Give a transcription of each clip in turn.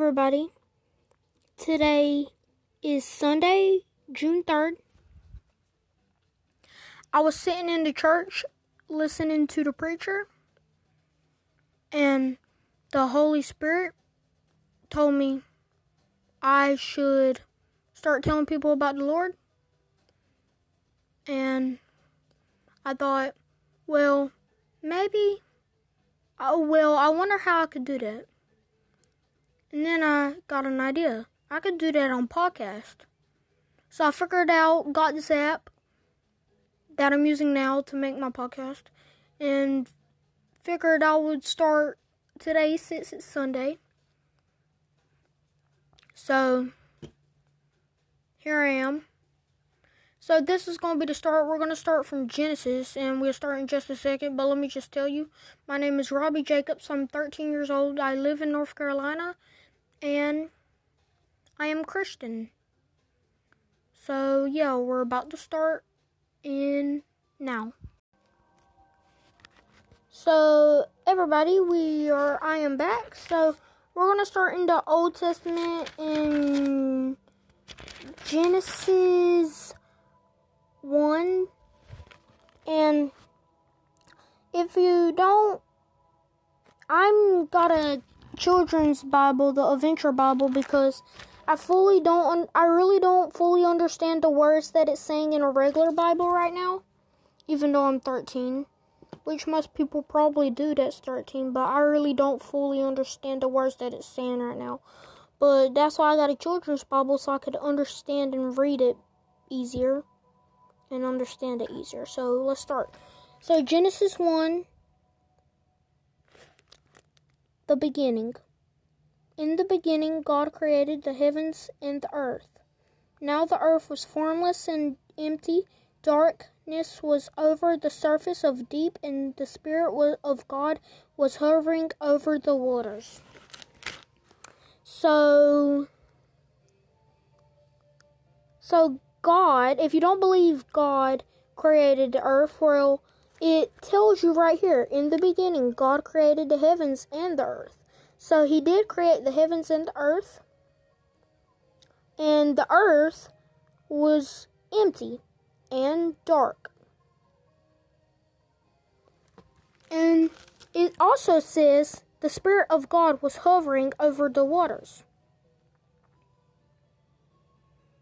everybody. Today is Sunday, June 3rd. I was sitting in the church listening to the preacher, and the Holy Spirit told me I should start telling people about the Lord. And I thought, well, maybe, oh, well, I wonder how I could do that. And then I got an idea. I could do that on podcast. So I figured out, got this app that I'm using now to make my podcast, and figured I would start today since it's Sunday. So here I am. So this is going to be the start. We're going to start from Genesis, and we'll start in just a second. But let me just tell you, my name is Robbie Jacobs. I'm 13 years old. I live in North Carolina, and I am Christian. So yeah, we're about to start in now. So everybody, we are. I am back. So we're gonna start in the Old Testament in Genesis one, and if you don't, I'm got a children's Bible, the Adventure Bible, because I fully don't, I really don't fully understand the words that it's saying in a regular Bible right now, even though I'm 13, which most people probably do that's 13, but I really don't fully understand the words that it's saying right now. But that's why I got a children's Bible so I could understand and read it easier and understand it easier. So let's start. So Genesis 1 the beginning. In the beginning, God created the heavens and the earth. Now the earth was formless and empty. Darkness was over the surface of deep, and the Spirit of God was hovering over the waters. So, so God, if you don't believe God created the earth, well, it tells you right here in the beginning, God created the heavens and the earth. So he did create the heavens and the earth. And the earth was empty and dark. And it also says the Spirit of God was hovering over the waters.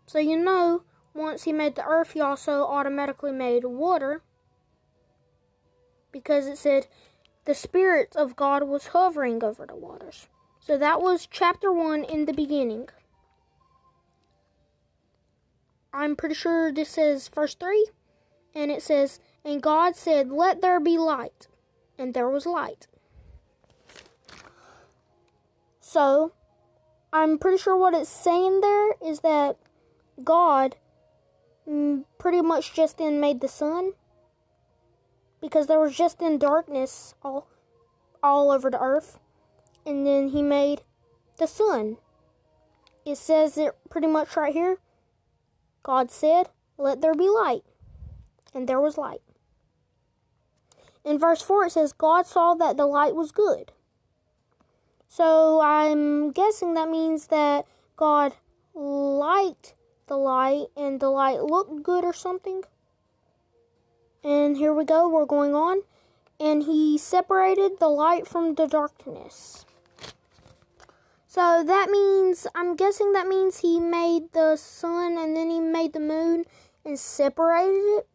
So you know, once he made the earth, he also automatically made water because it said the Spirit of God was hovering over the waters. So that was chapter 1 in the beginning. I'm pretty sure this says verse 3, and it says, And God said, Let there be light. And there was light. So, I'm pretty sure what it's saying there is that God mm, pretty much just then made the sun because there was just in darkness all all over the earth. And then he made the sun. It says it pretty much right here. God said let there be light. And there was light. In verse 4 it says god saw that the light was good. So i'm guessing that means that god liked the light and the light looked good or something and here we go, we're going on. And he separated the light from the darkness. So that means, I'm guessing that means he made the sun and then he made the moon and separated it.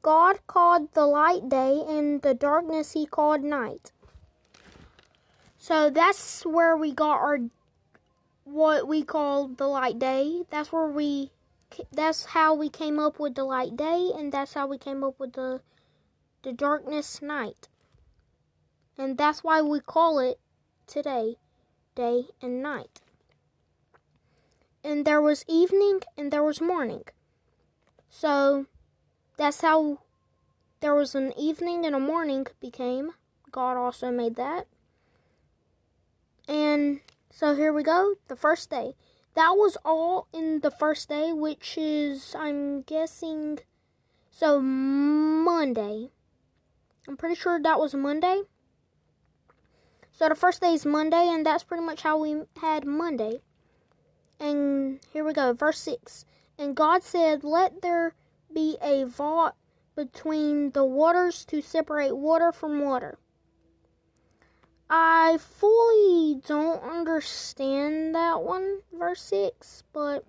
God called the light day and the darkness he called night. So that's where we got our what we call the light day. That's where we that's how we came up with the light day and that's how we came up with the the darkness night. And that's why we call it today day and night. And there was evening and there was morning. So that's how there was an evening and a morning became. God also made that. And so here we go the first day that was all in the first day, which is, I'm guessing, so Monday. I'm pretty sure that was Monday. So the first day is Monday, and that's pretty much how we had Monday. And here we go, verse 6. And God said, Let there be a vault between the waters to separate water from water. I fully don't understand that one, verse 6, but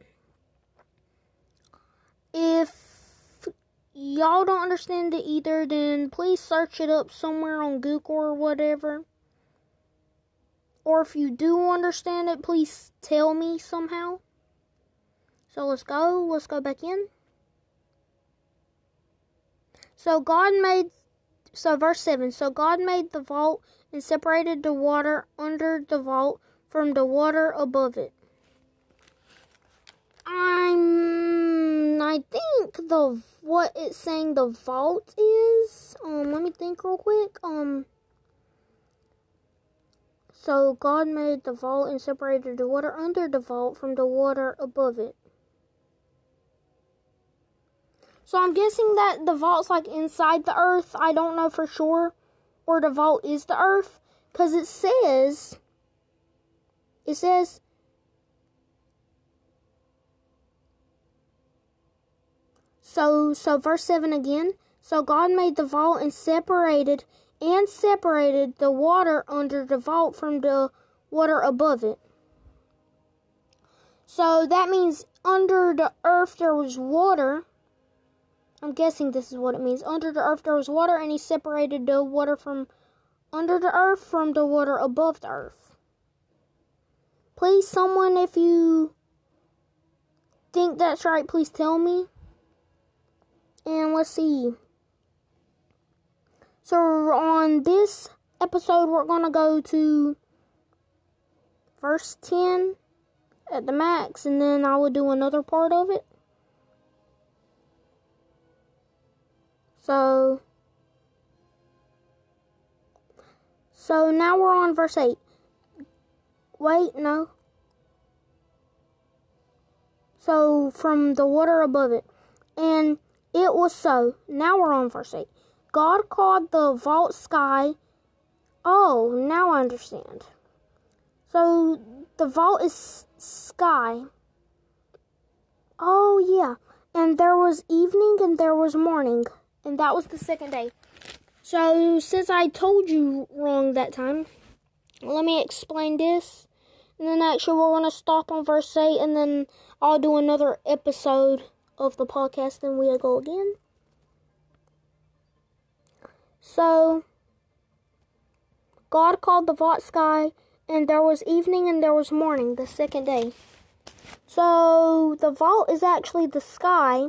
if y'all don't understand it either, then please search it up somewhere on Google or whatever. Or if you do understand it, please tell me somehow. So let's go. Let's go back in. So God made, so verse 7 So God made the vault and separated the water under the vault from the water above it. I'm, I think the, what it's saying the vault is, um, let me think real quick, um, so God made the vault and separated the water under the vault from the water above it. So I'm guessing that the vault's like inside the earth. I don't know for sure. Or the vault is the earth. Because it says, it says, so, so verse 7 again. So God made the vault and separated, and separated the water under the vault from the water above it. So that means under the earth there was water I'm guessing this is what it means. Under the earth there was water, and he separated the water from under the earth from the water above the earth. Please, someone, if you think that's right, please tell me. And let's see. So, on this episode, we're going to go to verse 10 at the max, and then I will do another part of it. So, so now we're on verse 8. Wait, no. So, from the water above it. And it was so. Now we're on verse 8. God called the vault sky. Oh, now I understand. So, the vault is sky. Oh, yeah. And there was evening and there was morning and that was the second day. So, since I told you wrong that time, let me explain this. And then actually, we're going to stop on verse 8, and then I'll do another episode of the podcast, and we'll go again. So, God called the vault sky, and there was evening and there was morning, the second day. So, the vault is actually the sky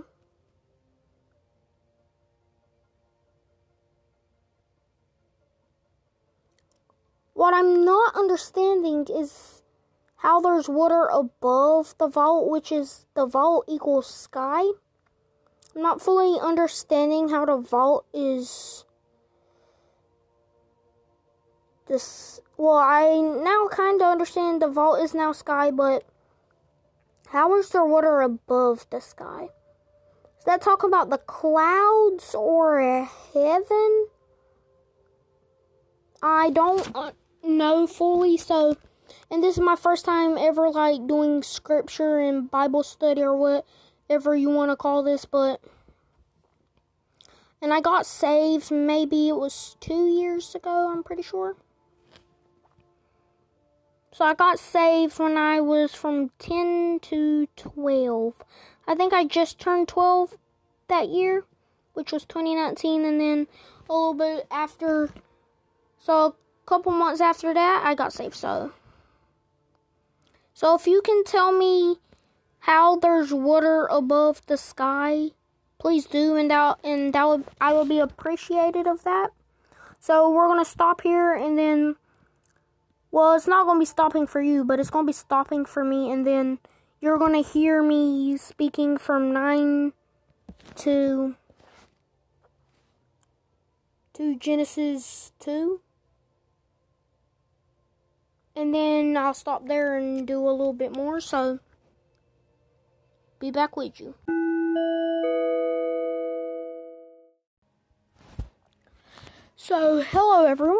What I'm not understanding is how there's water above the vault, which is the vault equals sky. I'm not fully understanding how the vault is this. Well, I now kind of understand the vault is now sky, but how is there water above the sky? Is that talking about the clouds or heaven? I don't know fully. So, and this is my first time ever like doing scripture and Bible study or whatever you want to call this, but. And I got saved maybe it was two years ago, I'm pretty sure. So I got saved when I was from 10 to 12. I think I just turned 12 that year, which was 2019, and then a little bit after. So couple months after that, I got saved. So, so if you can tell me how there's water above the sky, please do, and that and that would I will be appreciated of that. So we're gonna stop here, and then, well, it's not gonna be stopping for you, but it's gonna be stopping for me, and then you're gonna hear me speaking from nine to to Genesis two and then I'll stop there and do a little bit more. So, be back with you. So, hello everyone.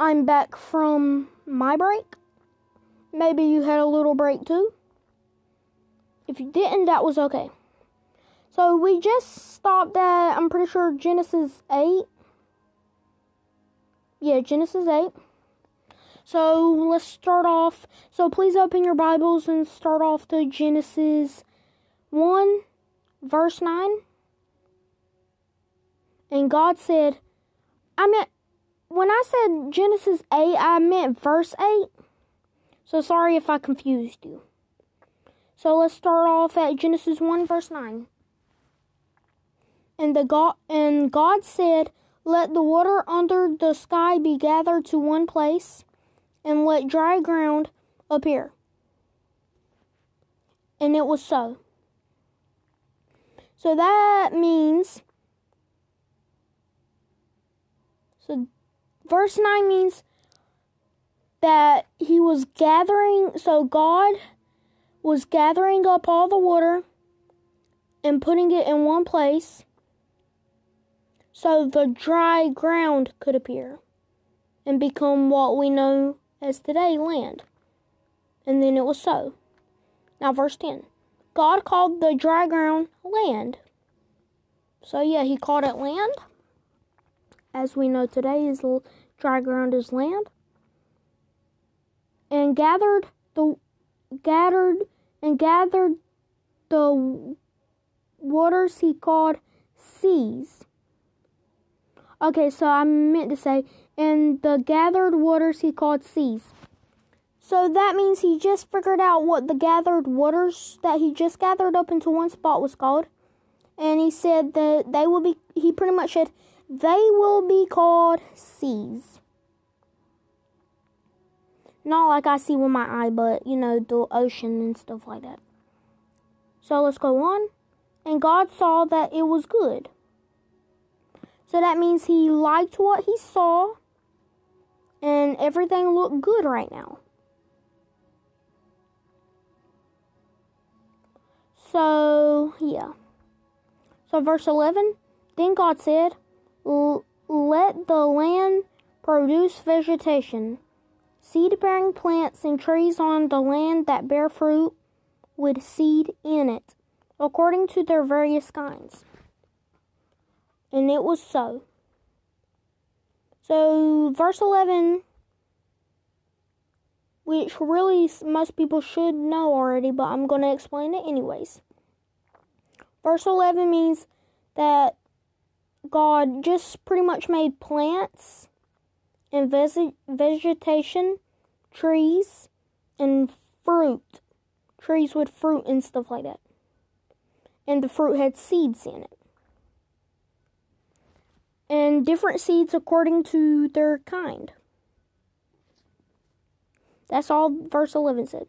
I'm back from my break. Maybe you had a little break too. If you didn't, that was okay. So we just stopped at, I'm pretty sure, Genesis 8. Yeah, Genesis 8. So let's start off. So please open your Bibles and start off to Genesis 1, verse 9. And God said, I meant, when I said Genesis 8, I meant verse 8. So sorry if I confused you. So let's start off at Genesis 1, verse 9. And the God and God said, Let the water under the sky be gathered to one place and let dry ground appear. And it was so. So that means, so verse 9 means that he was gathering, so God was gathering up all the water and putting it in one place so the dry ground could appear and become what we know as today land. And then it was so. Now, verse 10 God called the dry ground land. So, yeah, he called it land. As we know today, is dry ground is land. And gathered the gathered and gathered the waters he called seas. Okay, so I meant to say and the gathered waters he called seas. So that means he just figured out what the gathered waters that he just gathered up into one spot was called. And he said that they will be, he pretty much said, they will be called seas. Not like I see with my eye, but you know, the ocean and stuff like that. So let's go on. And God saw that it was good. So that means he liked what he saw and everything looked good right now. So, yeah. So, verse 11 Then God said, Let the land produce vegetation, seed bearing plants and trees on the land that bear fruit with seed in it, according to their various kinds. And it was so. So, verse 11, which really most people should know already, but I'm going to explain it anyways. Verse 11 means that God just pretty much made plants and vegetation, trees, and fruit. Trees with fruit and stuff like that. And the fruit had seeds in it and different seeds according to their kind. That's all verse 11 said.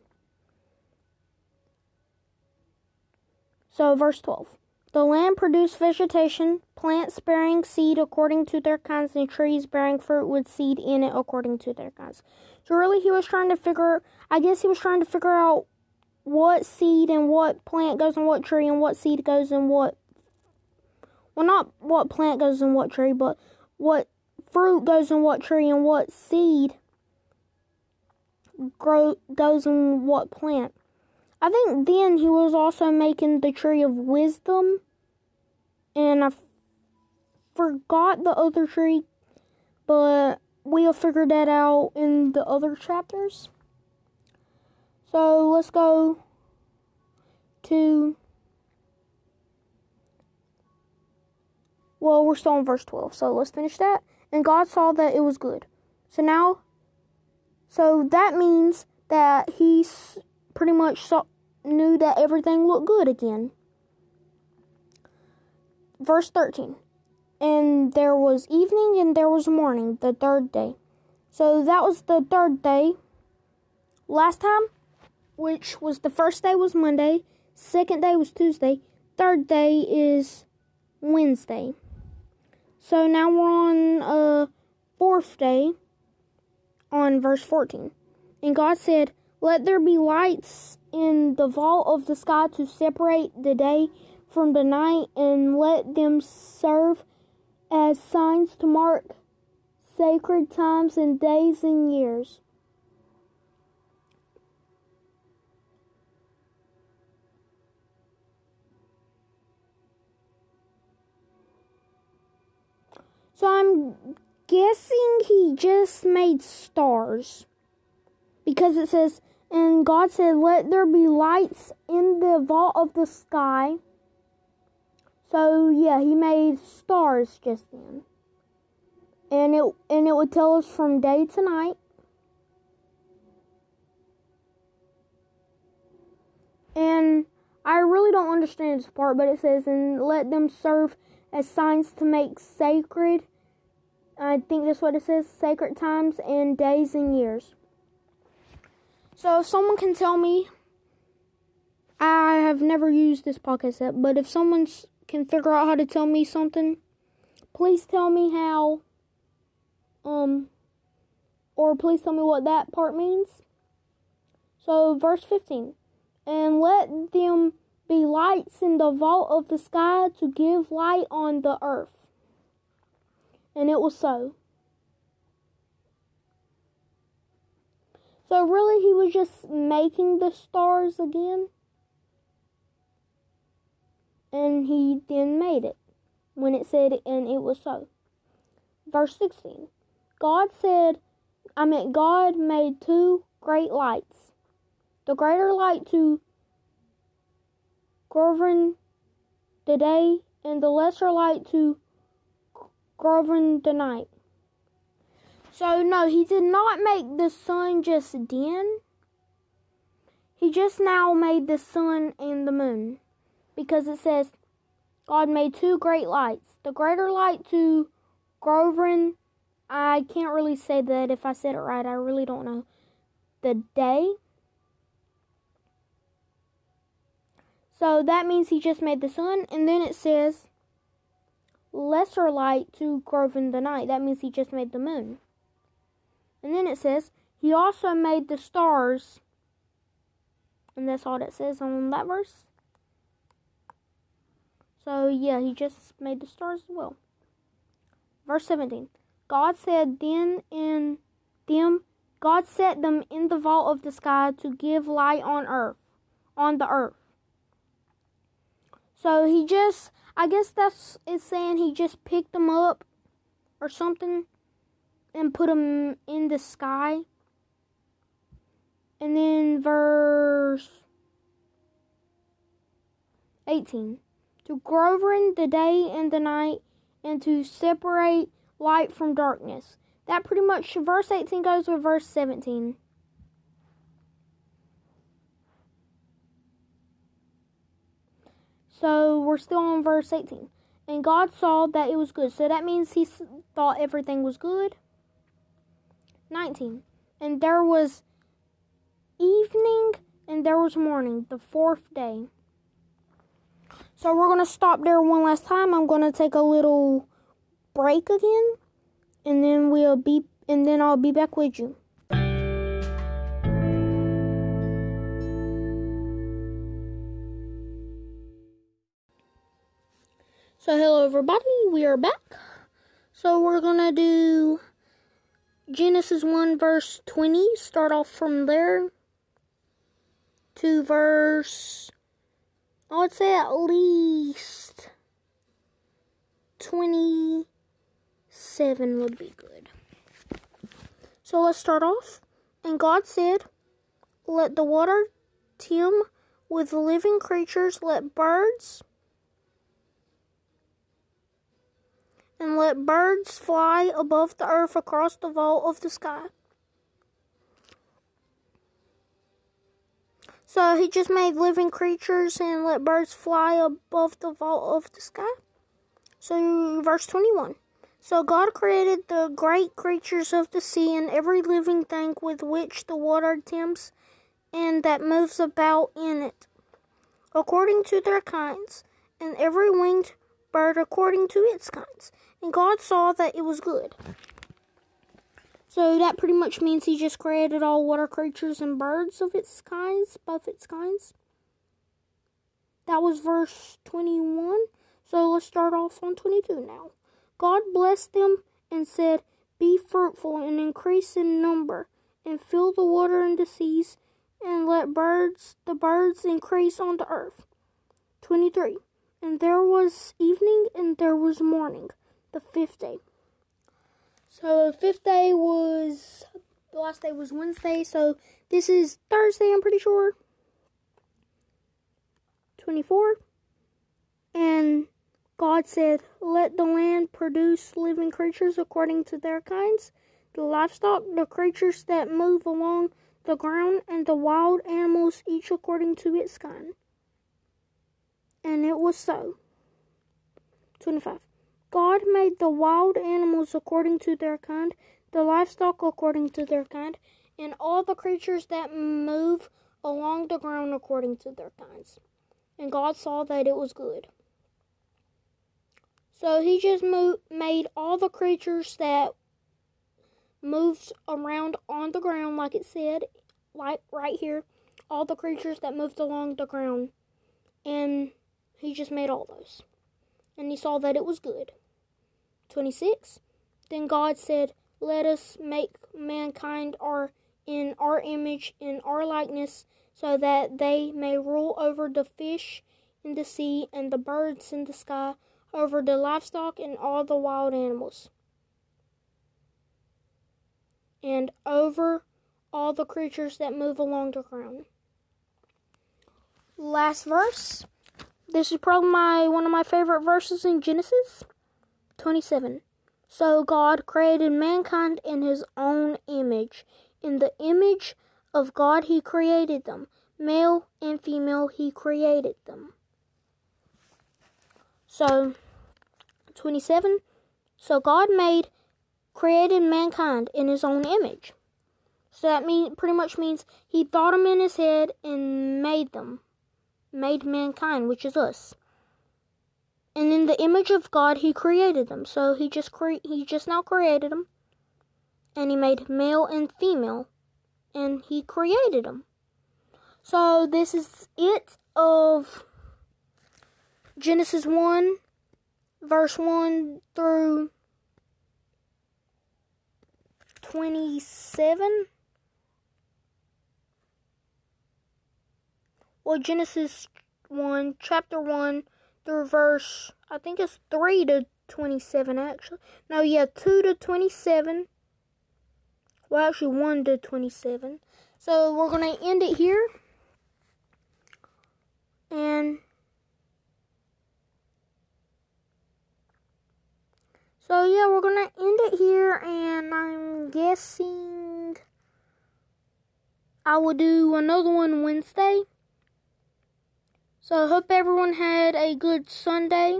So, verse 12. The land produced vegetation, plants bearing seed according to their kinds, and trees bearing fruit with seed in it according to their kinds. So, really, he was trying to figure, I guess he was trying to figure out what seed and what plant goes in what tree and what seed goes in what well, not what plant goes in what tree, but what fruit goes in what tree and what seed grow goes in what plant. I think then he was also making the tree of wisdom, and I forgot the other tree, but we'll figure that out in the other chapters. So let's go to Well, we're still in verse 12, so let's finish that. And God saw that it was good. So now, so that means that he pretty much saw, knew that everything looked good again. Verse 13. And there was evening and there was morning, the third day. So that was the third day. Last time, which was the first day was Monday, second day was Tuesday, third day is Wednesday. So now we're on uh fourth day on verse 14. And God said, Let there be lights in the vault of the sky to separate the day from the night, and let them serve as signs to mark sacred times and days and years. So I'm guessing he just made stars. Because it says, and God said, Let there be lights in the vault of the sky. So yeah, he made stars just then. And it and it would tell us from day to night. And I really don't understand this part, but it says, and let them serve as signs to make sacred. I think that's what it says sacred times and days and years. So if someone can tell me, I have never used this podcast app, but if someone can figure out how to tell me something, please tell me how. Um, or please tell me what that part means. So, verse 15. And let them be lights in the vault of the sky to give light on the earth. And it was so. So, really, he was just making the stars again. And he then made it when it said, and it was so. Verse 16 God said, I meant God made two great lights. The greater light to govern the day, and the lesser light to govern the night. So, no, he did not make the sun just then. He just now made the sun and the moon. Because it says, God made two great lights. The greater light to govern, I can't really say that if I said it right, I really don't know. The day, So that means he just made the sun, and then it says lesser light to grow in the night. That means he just made the moon. And then it says he also made the stars. And that's all that says on that verse. So yeah, he just made the stars as well. Verse 17. God said then in them God set them in the vault of the sky to give light on earth on the earth. So he just, I guess that's is saying he just picked them up or something and put them in the sky. And then verse 18 to govern the day and the night and to separate light from darkness. That pretty much, verse 18 goes with verse 17. So we're still on verse 18. And God saw that it was good. So that means he thought everything was good. 19. And there was evening and there was morning, the fourth day. So we're going to stop there one last time. I'm going to take a little break again and then we'll be and then I'll be back with you. So hello everybody, we are back. So we're gonna do Genesis 1 verse 20, start off from there to verse, I would say at least 27 would be good. So let's start off. And God said, Let the water teem with living creatures, let birds and let birds fly above the earth across the vault of the sky. So he just made living creatures and let birds fly above the vault of the sky. So, verse 21. So God created the great creatures of the sea and every living thing with which the water teems and that moves about in it, according to their kinds, and every winged bird according to its kinds. And God saw that it was good. So that pretty much means he just created all water creatures and birds of its kinds, both its kinds. That was verse 21. So let's start off on 22 now. God blessed them and said, Be fruitful and increase in number, and fill the water in the seas, and let birds the birds increase on the earth. 23. And there was evening and there was morning, the fifth day. So the fifth day was the last day was Wednesday, so this is Thursday, I'm pretty sure. 24. And God said, Let the land produce living creatures according to their kinds, the livestock, the creatures that move along the ground, and the wild animals, each according to its kind. And it was so. 25. God made the wild animals according to their kind, the livestock according to their kind, and all the creatures that move along the ground according to their kinds. And God saw that it was good. So he just moved, made all the creatures that moved around on the ground, like it said, like right here, all the creatures that moved along the ground. And he just made all those. And he saw that it was good. 26. Then God said, Let us make mankind our in our image, in our likeness, so that they may rule over the fish in the sea and the birds in the sky, over the livestock and all the wild animals, and over all the creatures that move along the ground. Last verse. This is probably my one of my favorite verses in Genesis 27. So God created mankind in his own image. In the image of God he created them. Male and female he created them. So 27. So God made, created mankind in his own image. So that mean, pretty much means he thought them in his head and made them. Made mankind, which is us. And in the image of God he created them. So he just cre- he just now created them. And he made male and female. And he created them. So this is it of Genesis 1 verse 1 through 27. Well, Genesis 1, chapter 1 through verse, I think it's 3 to 27, actually. No, yeah, 2 to 27. Well, actually, 1 to 27. So, we're going to end it here. And So yeah, we're gonna end it here, and I'm guessing I will do another one Wednesday. So I hope everyone had a good Sunday,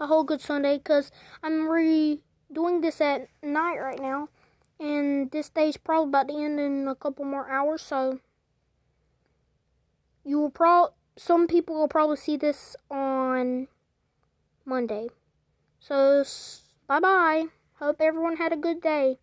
a whole good Sunday, because I'm redoing this at night right now, and this day's probably about to end in a couple more hours. So you will probably some people will probably see this on Monday. So Bye bye. Hope everyone had a good day.